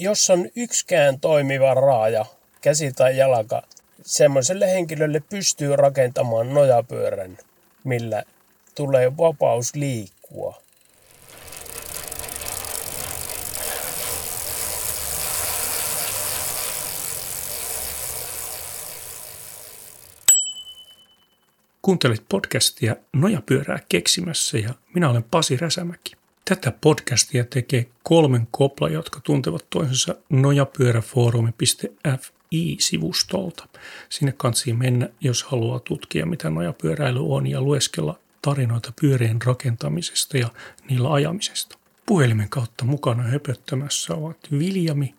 jos on yksikään toimiva raaja, käsi tai jalka, semmoiselle henkilölle pystyy rakentamaan nojapyörän, millä tulee vapaus liikkua. Kuuntelit podcastia Nojapyörää keksimässä ja minä olen Pasi Räsämäki. Tätä podcastia tekee kolmen kopla, jotka tuntevat toisensa nojapyöräfoorumi.fi-sivustolta. Sinne kansi mennä, jos haluaa tutkia, mitä nojapyöräily on ja lueskella tarinoita pyörien rakentamisesta ja niillä ajamisesta. Puhelimen kautta mukana höpöttämässä ovat Viljami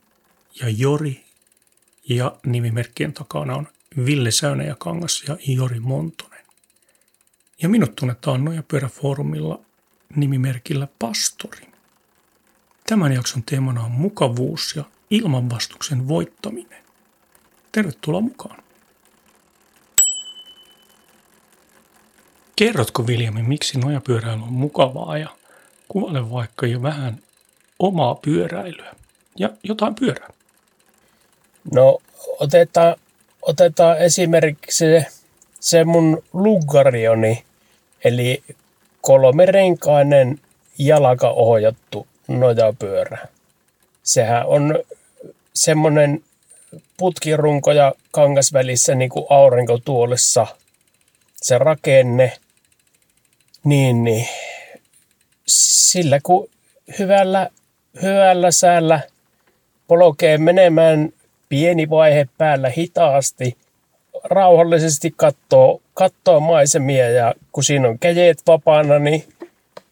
ja Jori ja nimimerkkien takana on Ville Säynäjäkangas ja Jori Montonen. Ja minut tunnetaan Nojapyöräfoorumilla nimimerkillä Pastori. Tämän jakson teemana on mukavuus ja ilmanvastuksen voittaminen. Tervetuloa mukaan. Kerrotko Viljami, miksi nojapyöräily on mukavaa ja kuvaile vaikka jo vähän omaa pyöräilyä ja jotain pyörää? No otetaan, otetaan esimerkiksi se, se mun luggarioni, eli kolmerenkainen jalkaohjattu nojapyörä. Sehän on semmoinen putkirunko ja kangas välissä niin kuin aurinkotuolessa se rakenne. Niin, niin. Sillä kun hyvällä, hyvällä säällä polkee menemään pieni vaihe päällä hitaasti, rauhallisesti katsoo, katsoo maisemia ja kun siinä on käjeet vapaana, niin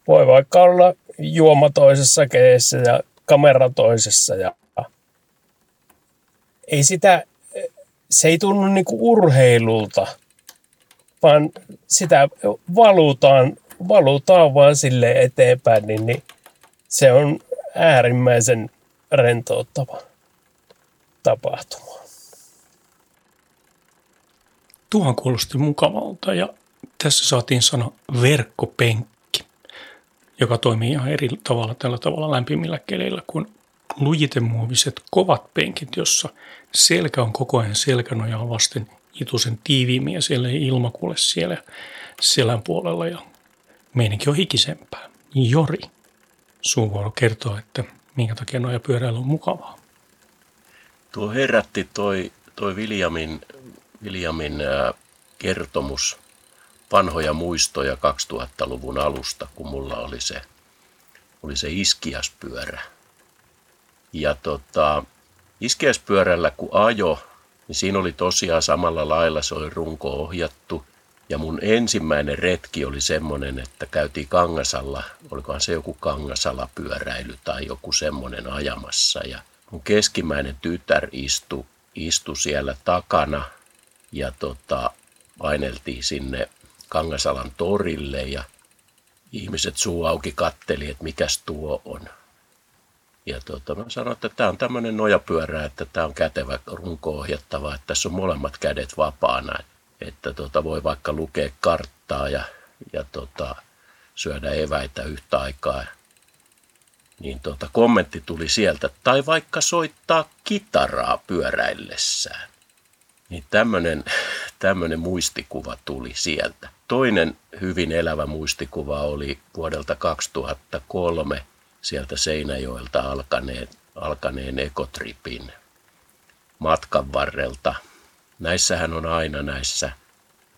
voi vaikka olla juoma toisessa kädessä ja kamera toisessa. Ja ei sitä, se ei tunnu niinku urheilulta, vaan sitä valutaan, valutaan vaan sille eteenpäin, niin, niin se on äärimmäisen rentouttava tapahtuma. Tuohan kuulosti mukavalta ja tässä saatiin sana verkkopenkki, joka toimii ihan eri tavalla tällä tavalla lämpimillä keleillä kuin lujitemuoviset kovat penkit, jossa selkä on koko ajan selkänojaa vasten itusen tiiviimmin ja siellä ei ilma kuule siellä selän puolella ja meininki on hikisempää. Jori, sun vuoro kertoa, että minkä takia noja pyöräily on mukavaa. Tuo herätti toi, toi Viljamin Williamin kertomus vanhoja muistoja 2000-luvun alusta, kun mulla oli se, oli se iskiaspyörä. Ja tota, iskiaspyörällä kun ajo, niin siinä oli tosiaan samalla lailla, se oli runko ohjattu. Ja mun ensimmäinen retki oli semmoinen, että käytiin Kangasalla, olikohan se joku Kangasala-pyöräily tai joku semmoinen ajamassa. Ja mun keskimmäinen tytär istui, istui siellä takana – ja tota, paineltiin sinne Kangasalan torille ja ihmiset suu auki katteli, että mikäs tuo on. Ja tota, mä sanoin, että tämä on tämmöinen nojapyörä, että tämä on kätevä runko-ohjattava, että tässä on molemmat kädet vapaana. Että tota, voi vaikka lukea karttaa ja, ja tota, syödä eväitä yhtä aikaa. Niin tota, kommentti tuli sieltä. Tai vaikka soittaa kitaraa pyöräillessään. Niin tämmöinen, tämmöinen muistikuva tuli sieltä. Toinen hyvin elävä muistikuva oli vuodelta 2003 sieltä Seinäjoelta alkaneen, alkaneen ekotripin matkan varrelta. Näissähän on aina näissä,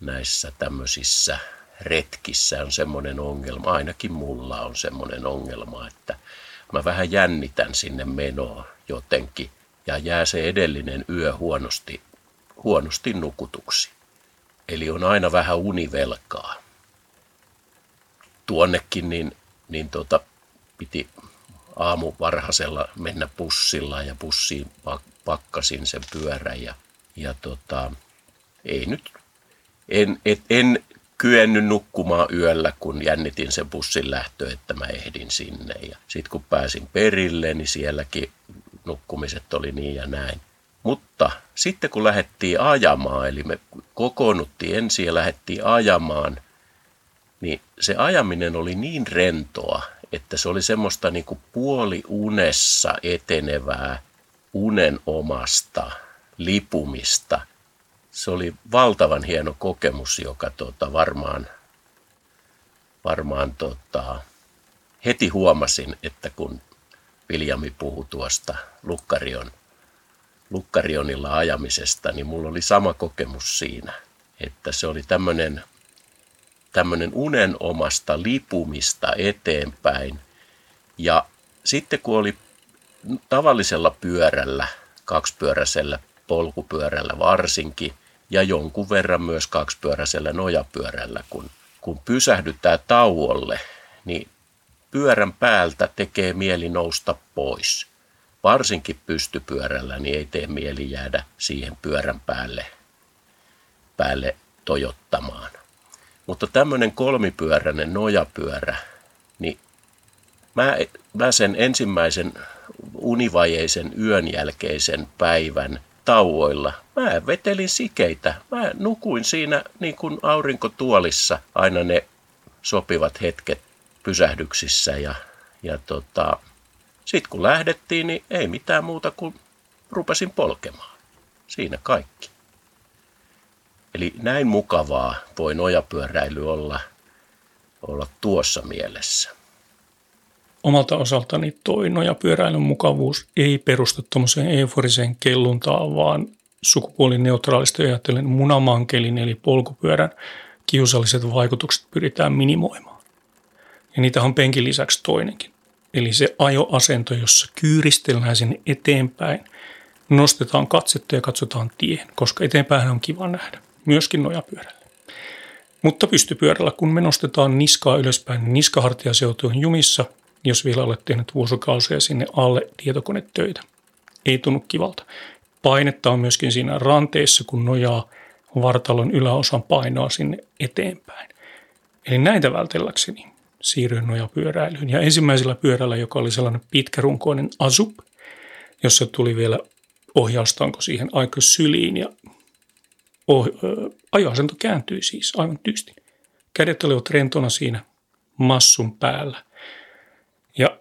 näissä tämmöisissä retkissä on semmoinen ongelma, ainakin mulla on semmoinen ongelma, että mä vähän jännitän sinne menoa jotenkin ja jää se edellinen yö huonosti huonosti nukutuksi. Eli on aina vähän univelkaa. Tuonnekin niin, niin tota, piti aamu varhaisella mennä pussilla ja pussiin pakkasin sen pyörän ja, ja tota, ei nyt, en, et, en kyennyt nukkumaan yöllä, kun jännitin sen bussin lähtö, että mä ehdin sinne. Ja sitten kun pääsin perille, niin sielläkin nukkumiset oli niin ja näin. Mutta sitten kun lähdettiin ajamaan, eli me kokoonnuttiin ensin ja lähdettiin ajamaan, niin se ajaminen oli niin rentoa, että se oli semmoista niin kuin puoliunessa etenevää unenomasta lipumista. Se oli valtavan hieno kokemus, joka tota, varmaan, varmaan tota, heti huomasin, että kun Viljami puhui tuosta Lukkarion, Lukkarionilla ajamisesta, niin mulla oli sama kokemus siinä, että se oli tämmöinen tämmöinen unenomasta lipumista eteenpäin. Ja sitten kun oli tavallisella pyörällä, kaksipyöräisellä polkupyörällä varsinkin, ja jonkun verran myös kaksipyöräisellä nojapyörällä, kun, kun pysähdytään tauolle, niin pyörän päältä tekee mieli nousta pois. Varsinkin pystypyörällä, niin ei tee mieli jäädä siihen pyörän päälle, päälle tojottamaan. Mutta tämmöinen kolmipyöräinen nojapyörä, niin mä, mä sen ensimmäisen univajeisen yön jälkeisen päivän tauoilla, mä vetelin sikeitä. Mä nukuin siinä niin kuin aurinkotuolissa aina ne sopivat hetket pysähdyksissä ja, ja tota, sitten kun lähdettiin, niin ei mitään muuta kuin rupesin polkemaan. Siinä kaikki. Eli näin mukavaa voi nojapyöräily olla, olla tuossa mielessä. Omalta osaltani toi nojapyöräilyn mukavuus ei perustu tuommoiseen euforiseen kelluntaan, vaan sukupuolineutraalista ajattelen munamankelin eli polkupyörän kiusalliset vaikutukset pyritään minimoimaan. Ja niitä on penkin lisäksi toinenkin. Eli se ajoasento, jossa kyyristellään sinne eteenpäin, nostetaan katsetta ja katsotaan tien, koska eteenpäin on kiva nähdä myöskin nojapyörällä. Mutta pystypyörällä, kun me nostetaan niskaa ylöspäin, niin niskahartiaseutu on jumissa, jos vielä olet tehnyt vuosikausia sinne alle tietokonetöitä. Ei tunnu kivalta. Painetta on myöskin siinä ranteessa, kun nojaa vartalon yläosan painoa sinne eteenpäin. Eli näitä vältelläkseni siirryin nojapyöräilyyn. Ja ensimmäisellä pyörällä, joka oli sellainen pitkärunkoinen asup, jossa tuli vielä ohjaustanko siihen aika syliin ja oh, ajoasento kääntyi siis aivan tyystin. Kädet olivat rentona siinä massun päällä. Ja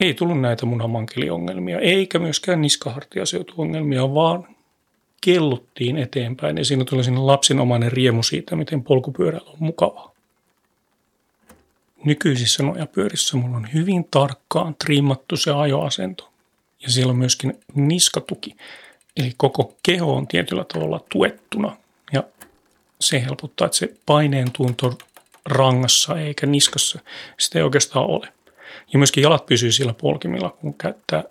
ei tullut näitä munamankeliongelmia, eikä myöskään niskahartiaseutuongelmia, vaan kelluttiin eteenpäin ja siinä tuli sinne lapsinomainen riemu siitä, miten polkupyörällä on mukavaa. Nykyisissä nojapyörissä mulla on hyvin tarkkaan trimmattu se ajoasento ja siellä on myöskin niskatuki. Eli koko keho on tietyllä tavalla tuettuna ja se helpottaa, että se paineen tunto rangassa eikä niskassa sitä ei oikeastaan ole. Ja myöskin jalat pysyy sillä polkimilla, kun käyttää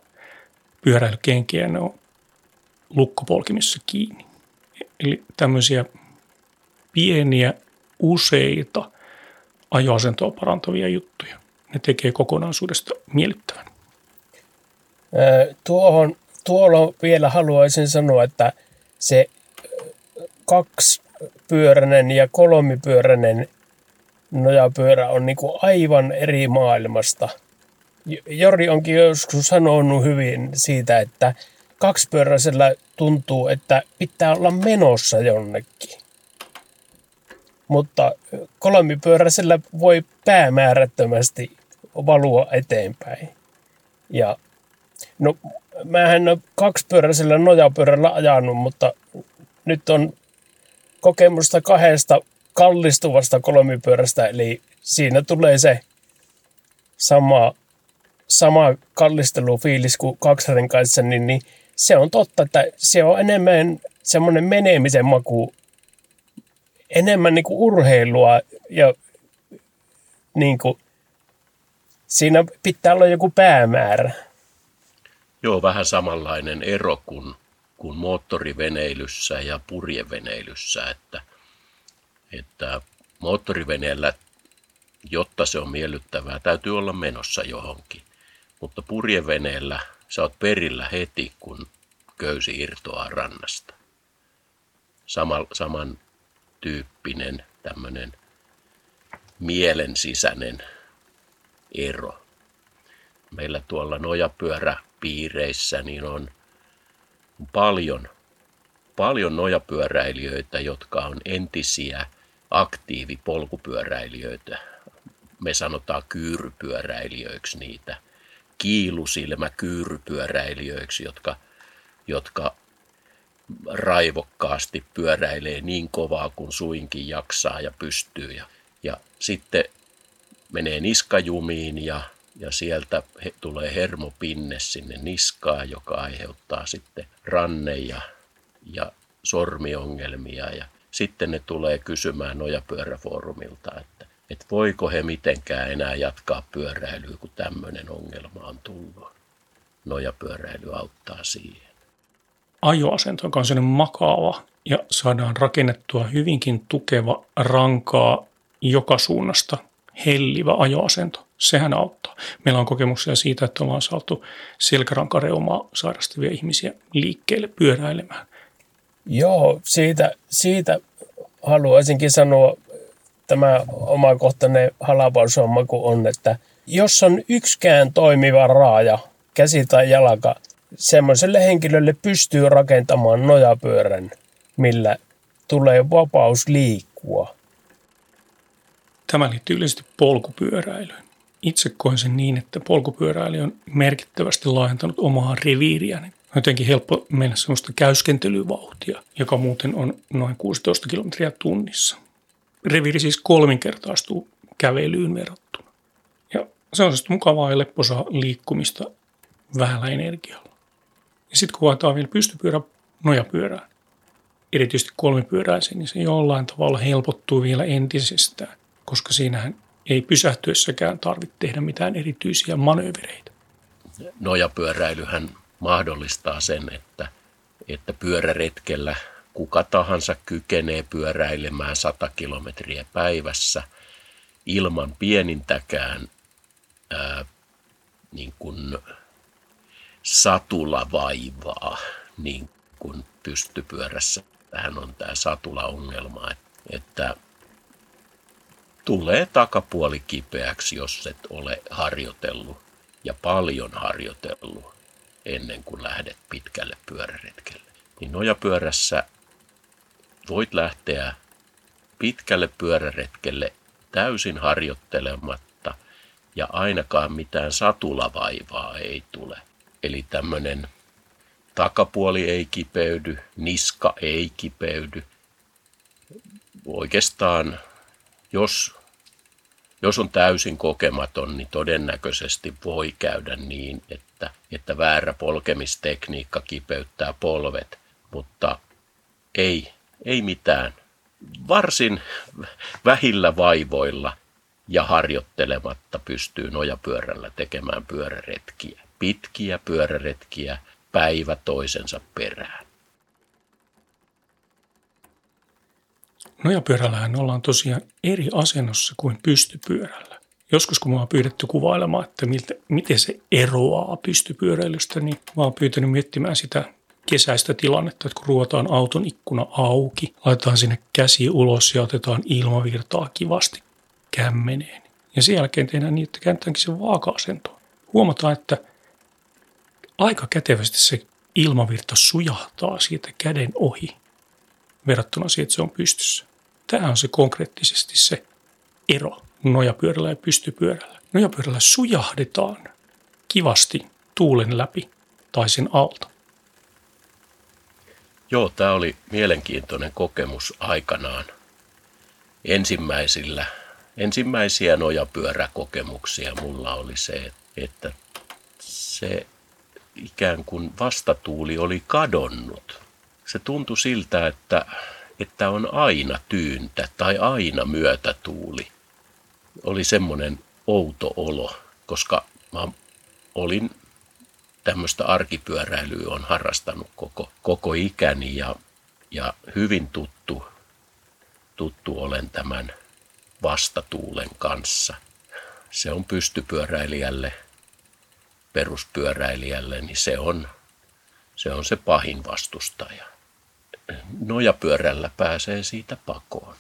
pyöräilykenkiä, ne on lukkopolkimissa kiinni. Eli tämmöisiä pieniä, useita ajoasentoa parantavia juttuja. Ne tekee kokonaisuudesta miellyttävän. Tuohon tuolla vielä haluaisin sanoa, että se kaksipyöräinen ja kolmipyöräinen nojapyörä on niin kuin aivan eri maailmasta. Jori onkin joskus sanonut hyvin siitä, että kaksipyöräisellä tuntuu, että pitää olla menossa jonnekin. Mutta kolmipyöräisellä voi päämäärättömästi valua eteenpäin. Ja no mä en ole kaksipyöräisellä nojapyörällä ajanut, mutta nyt on kokemusta kahdesta kallistuvasta kolmipyörästä, eli siinä tulee se sama, sama kallistelufiilis kuin kaksirenkaissa, niin, niin se on totta, että se on enemmän semmoinen menemisen maku, enemmän niin kuin urheilua ja niin kuin, siinä pitää olla joku päämäärä. Joo, vähän samanlainen ero kuin, kuin moottoriveneilyssä ja purjeveneilyssä, että, että moottoriveneellä, jotta se on miellyttävää, täytyy olla menossa johonkin. Mutta purjeveneellä sä oot perillä heti, kun köysi irtoaa rannasta. Sama, saman tyyppinen tämmöinen mielen sisäinen ero. Meillä tuolla nojapyörä piireissä niin on paljon, paljon nojapyöräilijöitä, jotka on entisiä aktiivipolkupyöräilijöitä. Me sanotaan kyyrypyöräilijöiksi niitä, kiilusilmä kyyrypyöräilijöiksi, jotka jotka raivokkaasti pyöräilee niin kovaa kuin suinkin jaksaa ja pystyy. Ja, ja sitten menee niskajumiin ja, ja sieltä he, tulee hermopinne sinne niskaan, joka aiheuttaa sitten ranne- ja, ja sormiongelmia. Ja sitten ne tulee kysymään Nojapyöräfoorumilta, että, että voiko he mitenkään enää jatkaa pyöräilyä, kun tämmöinen ongelma on tullut. Nojapyöräily auttaa siihen. Ajoasento on sellainen makaava ja saadaan rakennettua hyvinkin tukeva rankaa joka suunnasta hellivä ajoasento. Sehän auttaa. Meillä on kokemuksia siitä, että ollaan saatu selkärankareumaa sairastavia ihmisiä liikkeelle pyöräilemään. Joo, siitä, siitä haluaisinkin sanoa tämä omakohtainen halapausomma, kun on, että jos on yksikään toimiva raaja, käsi tai jalka, semmoiselle henkilölle pystyy rakentamaan nojapyörän, millä tulee vapaus liikkua. Tämä liittyy yleisesti polkupyöräilyyn. Itse koen sen niin, että polkupyöräily on merkittävästi laajentanut omaa reviiriäni. On jotenkin helppo mennä sellaista käyskentelyvauhtia, joka muuten on noin 16 kilometriä tunnissa. Reviiri siis kolminkertaistuu kävelyyn verrattuna. Ja se on mukavaa ja lepposaa liikkumista vähällä energialla. Ja sitten kun vaihtaa vielä pystypyörä nojapyörään, erityisesti kolmipyöräisen, niin se jollain tavalla helpottuu vielä entisestään, koska siinähän ei pysähtyessäkään tarvitse tehdä mitään erityisiä manöövereitä. Nojapyöräilyhän mahdollistaa sen, että, että pyöräretkellä kuka tahansa kykenee pyöräilemään 100 kilometriä päivässä ilman pienintäkään ää, niin kuin satulavaivaa, niin kuin pystypyörässä. Tähän on tämä satulaongelma, että tulee takapuoli kipeäksi, jos et ole harjoitellut ja paljon harjoitellut ennen kuin lähdet pitkälle pyöräretkelle. Niin nojapyörässä voit lähteä pitkälle pyöräretkelle täysin harjoittelematta ja ainakaan mitään satulavaivaa ei tule. Eli tämmöinen takapuoli ei kipeydy, niska ei kipeydy. Oikeastaan, jos, jos on täysin kokematon, niin todennäköisesti voi käydä niin, että, että väärä polkemistekniikka kipeyttää polvet, mutta ei, ei mitään. Varsin vähillä vaivoilla ja harjoittelematta pystyy nojapyörällä tekemään pyöräretkiä pitkiä pyöräretkiä päivä toisensa perään. Nojapyörällähän ollaan tosiaan eri asennossa kuin pystypyörällä. Joskus kun mä oon pyydetty kuvailemaan, että miltä, miten se eroaa pystypyöräilystä, niin mä oon pyytänyt miettimään sitä kesäistä tilannetta, että kun ruotaan auton ikkuna auki, laitetaan sinne käsi ulos ja otetaan ilmavirtaa kivasti kämmeneen. Ja sen jälkeen tehdään niin, että käännetäänkin se vaaka-asentoon. Huomataan, että aika kätevästi se ilmavirta sujahtaa siitä käden ohi verrattuna siihen, että se on pystyssä. Tämä on se konkreettisesti se ero nojapyörällä ja pystypyörällä. Nojapyörällä sujahdetaan kivasti tuulen läpi tai sen alta. Joo, tämä oli mielenkiintoinen kokemus aikanaan. Ensimmäisillä, ensimmäisiä nojapyöräkokemuksia mulla oli se, että se ikään kuin vastatuuli oli kadonnut. Se tuntui siltä, että, että on aina tyyntä tai aina myötätuuli. Oli semmoinen outo olo, koska mä olin tämmöistä arkipyöräilyä on harrastanut koko, koko ikäni ja, ja hyvin tuttu, tuttu olen tämän vastatuulen kanssa. Se on pystypyöräilijälle peruspyöräilijälle, niin se on, se on se pahin vastustaja. Nojapyörällä pääsee siitä pakoon.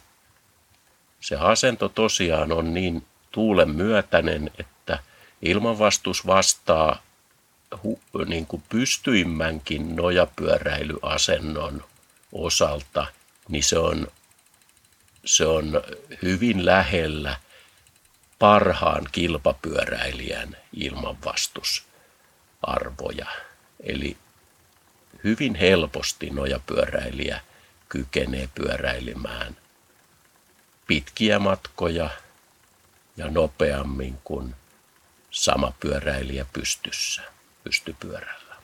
Se asento tosiaan on niin tuulen myötäinen, että ilmanvastus vastaa hu, niin kuin pystyimmänkin nojapyöräilyasennon osalta, niin se on, se on hyvin lähellä – parhaan kilpapyöräilijän ilmanvastusarvoja. Eli hyvin helposti nojapyöräilijä kykenee pyöräilemään pitkiä matkoja ja nopeammin kuin sama pyöräilijä pystyssä, pystypyörällä.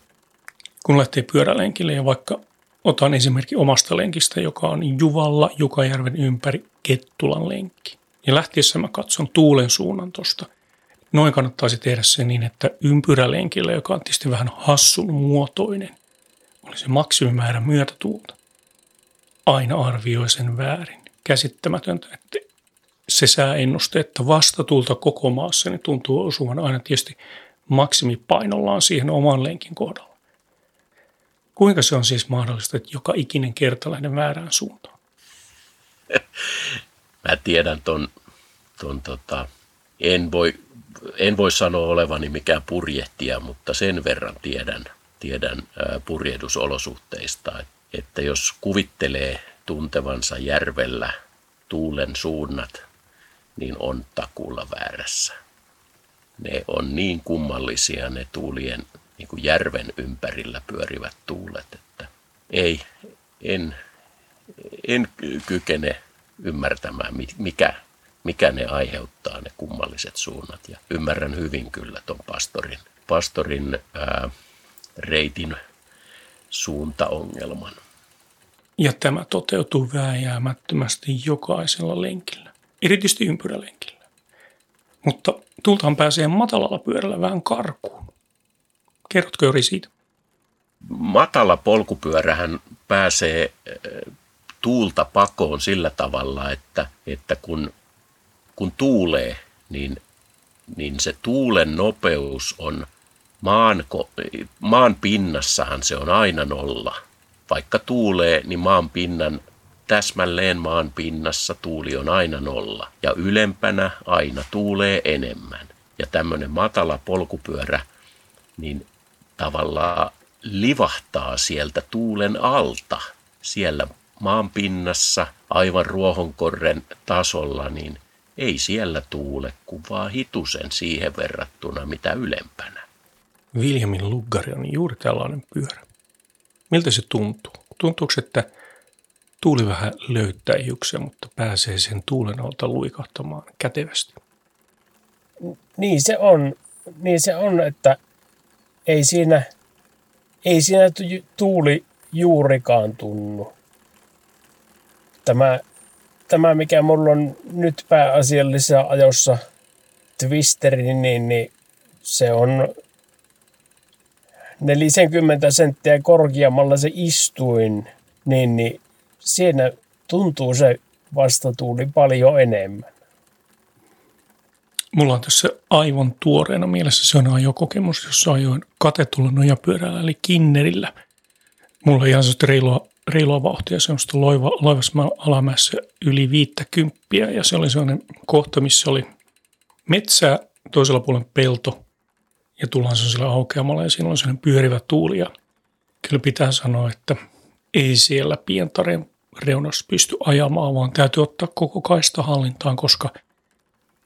Kun lähtee pyörälenkille ja vaikka otan esimerkki omasta lenkistä, joka on Juvalla Jukajärven ympäri Kettulan lenkki. Ja lähtiessä mä katson tuulen suunnan tuosta. Noin kannattaisi tehdä se niin, että ympyrälenkillä, joka on tietysti vähän hassun muotoinen, oli se maksimimäärä myötätuulta. Aina arvioi sen väärin. Käsittämätöntä, että se sääennuste, että vastatuulta koko maassa niin tuntuu osuvan aina tietysti maksimipainollaan siihen oman lenkin kohdalla. Kuinka se on siis mahdollista, että joka ikinen kerta lähden väärään suuntaan? Mä tiedän ton, ton tota, en voi, en voi sanoa olevani mikään purjehtija, mutta sen verran tiedän, tiedän purjehdusolosuhteista, että jos kuvittelee tuntevansa järvellä tuulen suunnat, niin on takuulla väärässä. Ne on niin kummallisia ne tuulien niin kuin järven ympärillä pyörivät tuulet, että ei, en, en kykene ymmärtämään, mikä, mikä ne aiheuttaa, ne kummalliset suunnat. Ja ymmärrän hyvin kyllä tuon pastorin, pastorin ää, reitin suuntaongelman. Ja tämä toteutuu vääjäämättömästi jokaisella lenkillä, erityisesti ympyrälenkillä. Mutta tultaan pääsee matalalla pyörällä vähän karkuun. Kerrotko Jori siitä? Matala polkupyörähän pääsee tuulta pakoon sillä tavalla, että, että kun, kun tuulee, niin, niin se tuulen nopeus on maan, maan pinnassahan se on aina nolla. Vaikka tuulee, niin maan pinnan täsmälleen maan pinnassa tuuli on aina nolla ja ylempänä aina tuulee enemmän. Ja tämmöinen matala polkupyörä, niin tavallaan livahtaa sieltä tuulen alta, siellä maan pinnassa, aivan ruohonkorren tasolla, niin ei siellä tuule kuin vaan hitusen siihen verrattuna, mitä ylempänä. Williamin luggari on juuri tällainen pyörä. Miltä se tuntuu? Tuntuuko, että tuuli vähän löytää hiuksia, mutta pääsee sen tuulen alta luikahtamaan kätevästi? Niin se on, niin se on että ei siinä, ei siinä tuuli juurikaan tunnu. Tämä, tämä mikä mulla on nyt pääasiallisessa ajossa Twisteri, niin, niin se on 40 senttiä korkeammalla se istuin, niin, niin siinä tuntuu se vastatuuli paljon enemmän. Mulla on tässä aivan tuoreena mielessä se on ajokokemus, jossa ajoin katetulla nojapyörällä eli kinnerillä. Mulla on ihan reilua, reilua vauhtia semmoista loiva, loivassa alamäessä yli viittä kymppiä ja se oli sellainen kohta, missä oli metsää, toisella puolen pelto ja tullaan sellaisella aukeamalla ja siinä on sellainen pyörivä tuuli ja kyllä pitää sanoa, että ei siellä pientaren reunassa pysty ajamaan, vaan täytyy ottaa koko kaista hallintaan, koska –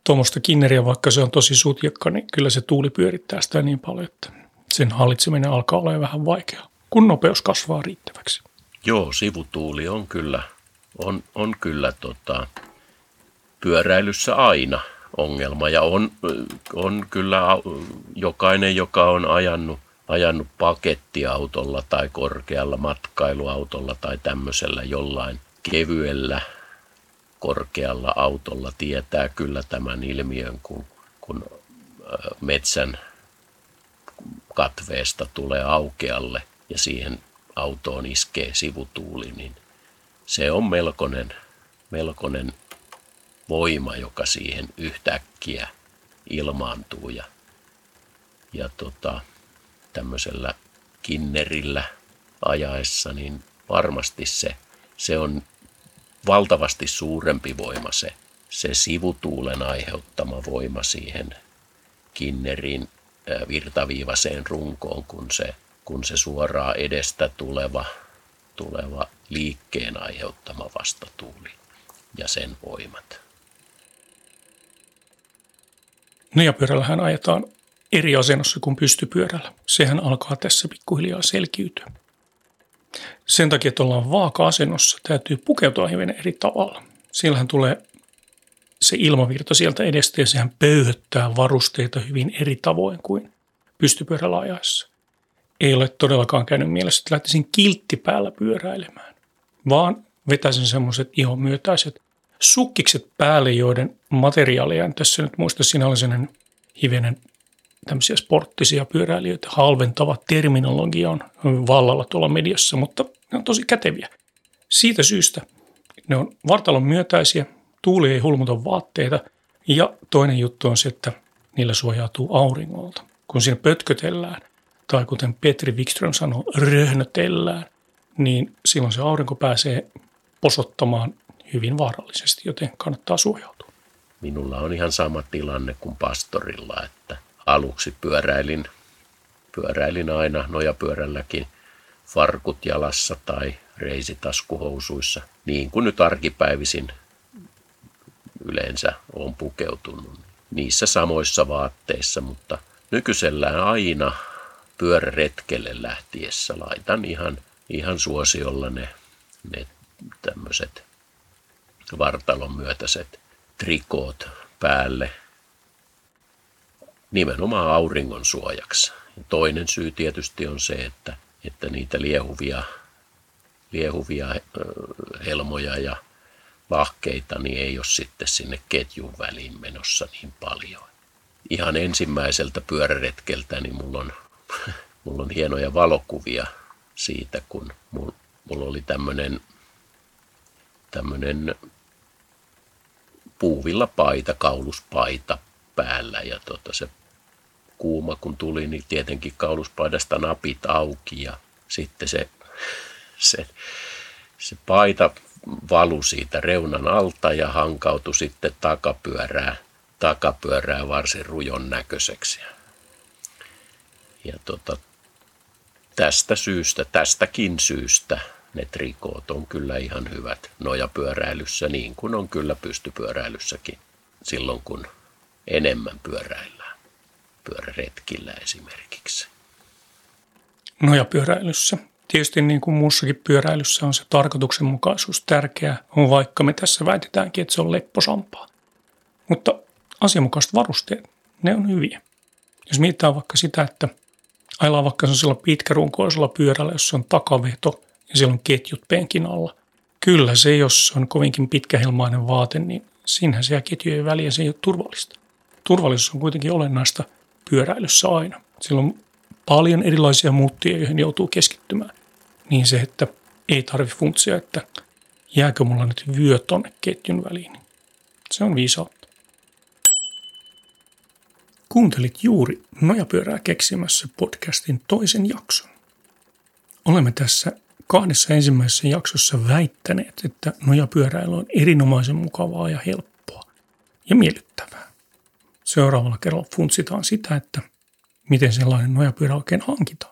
tuommoista kinneriä, vaikka se on tosi sutjakka, niin kyllä se tuuli pyörittää sitä niin paljon, että sen hallitseminen alkaa olla vähän vaikeaa, kun nopeus kasvaa riittäväksi. Joo, sivutuuli on kyllä, on, on kyllä tota, pyöräilyssä aina ongelma ja on, on kyllä jokainen, joka on ajanut, ajanut pakettiautolla tai korkealla matkailuautolla tai tämmöisellä jollain kevyellä korkealla autolla tietää kyllä tämän ilmiön, kun, kun metsän katveesta tulee aukealle ja siihen autoon iskee sivutuuli, niin se on melkoinen, melkoinen voima, joka siihen yhtäkkiä ilmaantuu. Ja, ja tota, tämmöisellä kinnerillä ajaessa, niin varmasti se, se on valtavasti suurempi voima se, se sivutuulen aiheuttama voima siihen kinnerin virtaviivaseen runkoon, kun se, kun se suoraan edestä tuleva, tuleva liikkeen aiheuttama vastatuuli ja sen voimat. Nojapyörällähän ajetaan eri asennossa kuin pystypyörällä. Sehän alkaa tässä pikkuhiljaa selkiytyä. Sen takia, että ollaan vaaka-asennossa, täytyy pukeutua hivenen eri tavalla. Siellähän tulee se ilmavirta sieltä edestä ja sehän pöyhöttää varusteita hyvin eri tavoin kuin pystypyörällä ajaessa. Ei ole todellakaan käynyt mielessä, että lähtisin kiltti päällä pyöräilemään, vaan vetäisin semmoiset ihon myötäiset sukkikset päälle, joiden materiaaleja en tässä nyt muista, siinä oli sellainen hivenen tämmöisiä sporttisia pyöräilijöitä halventava terminologia on vallalla tuolla mediassa, mutta ne on tosi käteviä. Siitä syystä ne on vartalon myötäisiä, tuuli ei hulmuta vaatteita ja toinen juttu on se, että niillä suojautuu auringolta. Kun siinä pötkötellään, tai kuten Petri Wikström sanoo, röhnötellään, niin silloin se aurinko pääsee posottamaan hyvin vaarallisesti, joten kannattaa suojautua. Minulla on ihan sama tilanne kuin pastorilla, että aluksi pyöräilin, pyöräilin aina nojapyörälläkin farkut jalassa tai reisitaskuhousuissa, niin kuin nyt arkipäivisin yleensä on pukeutunut niissä samoissa vaatteissa, mutta nykyisellään aina pyöräretkelle lähtiessä laitan ihan, ihan suosiolla ne, ne tämmöiset vartalon myötäiset trikoot päälle nimenomaan auringon suojaksi. Ja toinen syy tietysti on se, että, että niitä liehuvia, liehuvia helmoja ja lahkeita niin ei ole sitten sinne ketjun väliin menossa niin paljon. Ihan ensimmäiseltä pyöräretkeltä niin mulla on, mulla on hienoja valokuvia siitä, kun mulla, oli tämmöinen tämmönen puuvilla paita, kauluspaita päällä ja tota, se kuuma kun tuli, niin tietenkin kauluspaidasta napit auki ja sitten se, se, se paita valu siitä reunan alta ja hankautui sitten takapyörää, takapyörää varsin rujon näköiseksi. Ja tota, tästä syystä, tästäkin syystä ne trikoot on kyllä ihan hyvät nojapyöräilyssä niin kuin on kyllä pystypyöräilyssäkin silloin kun enemmän pyöräillään, pyöräretkillä esimerkiksi. Nojapyöräilyssä Tietysti niin kuin muussakin pyöräilyssä on se tarkoituksenmukaisuus tärkeää, vaikka me tässä väitetäänkin, että se on lepposampaa. Mutta asianmukaiset varusteet, ne on hyviä. Jos mietitään vaikka sitä, että ajellaan vaikka sellaisella pitkärunkoisella pyörällä, jossa on takaveto ja siellä on ketjut penkin alla. Kyllä se, jos on kovinkin pitkähelmainen vaate, niin siinähän se jää ketjujen väliä se ei ole turvallista. Turvallisuus on kuitenkin olennaista pyöräilyssä aina. Siellä on paljon erilaisia muuttuja, joihin joutuu keskittymään niin se, että ei tarvi funtsia, että jääkö mulla nyt vyö tonne ketjun väliin. Se on viisautta. Kuuntelit juuri Nojapyörää keksimässä podcastin toisen jakson. Olemme tässä kahdessa ensimmäisessä jaksossa väittäneet, että nojapyöräily on erinomaisen mukavaa ja helppoa ja miellyttävää. Seuraavalla kerralla funtsitaan sitä, että miten sellainen nojapyörä oikein hankitaan.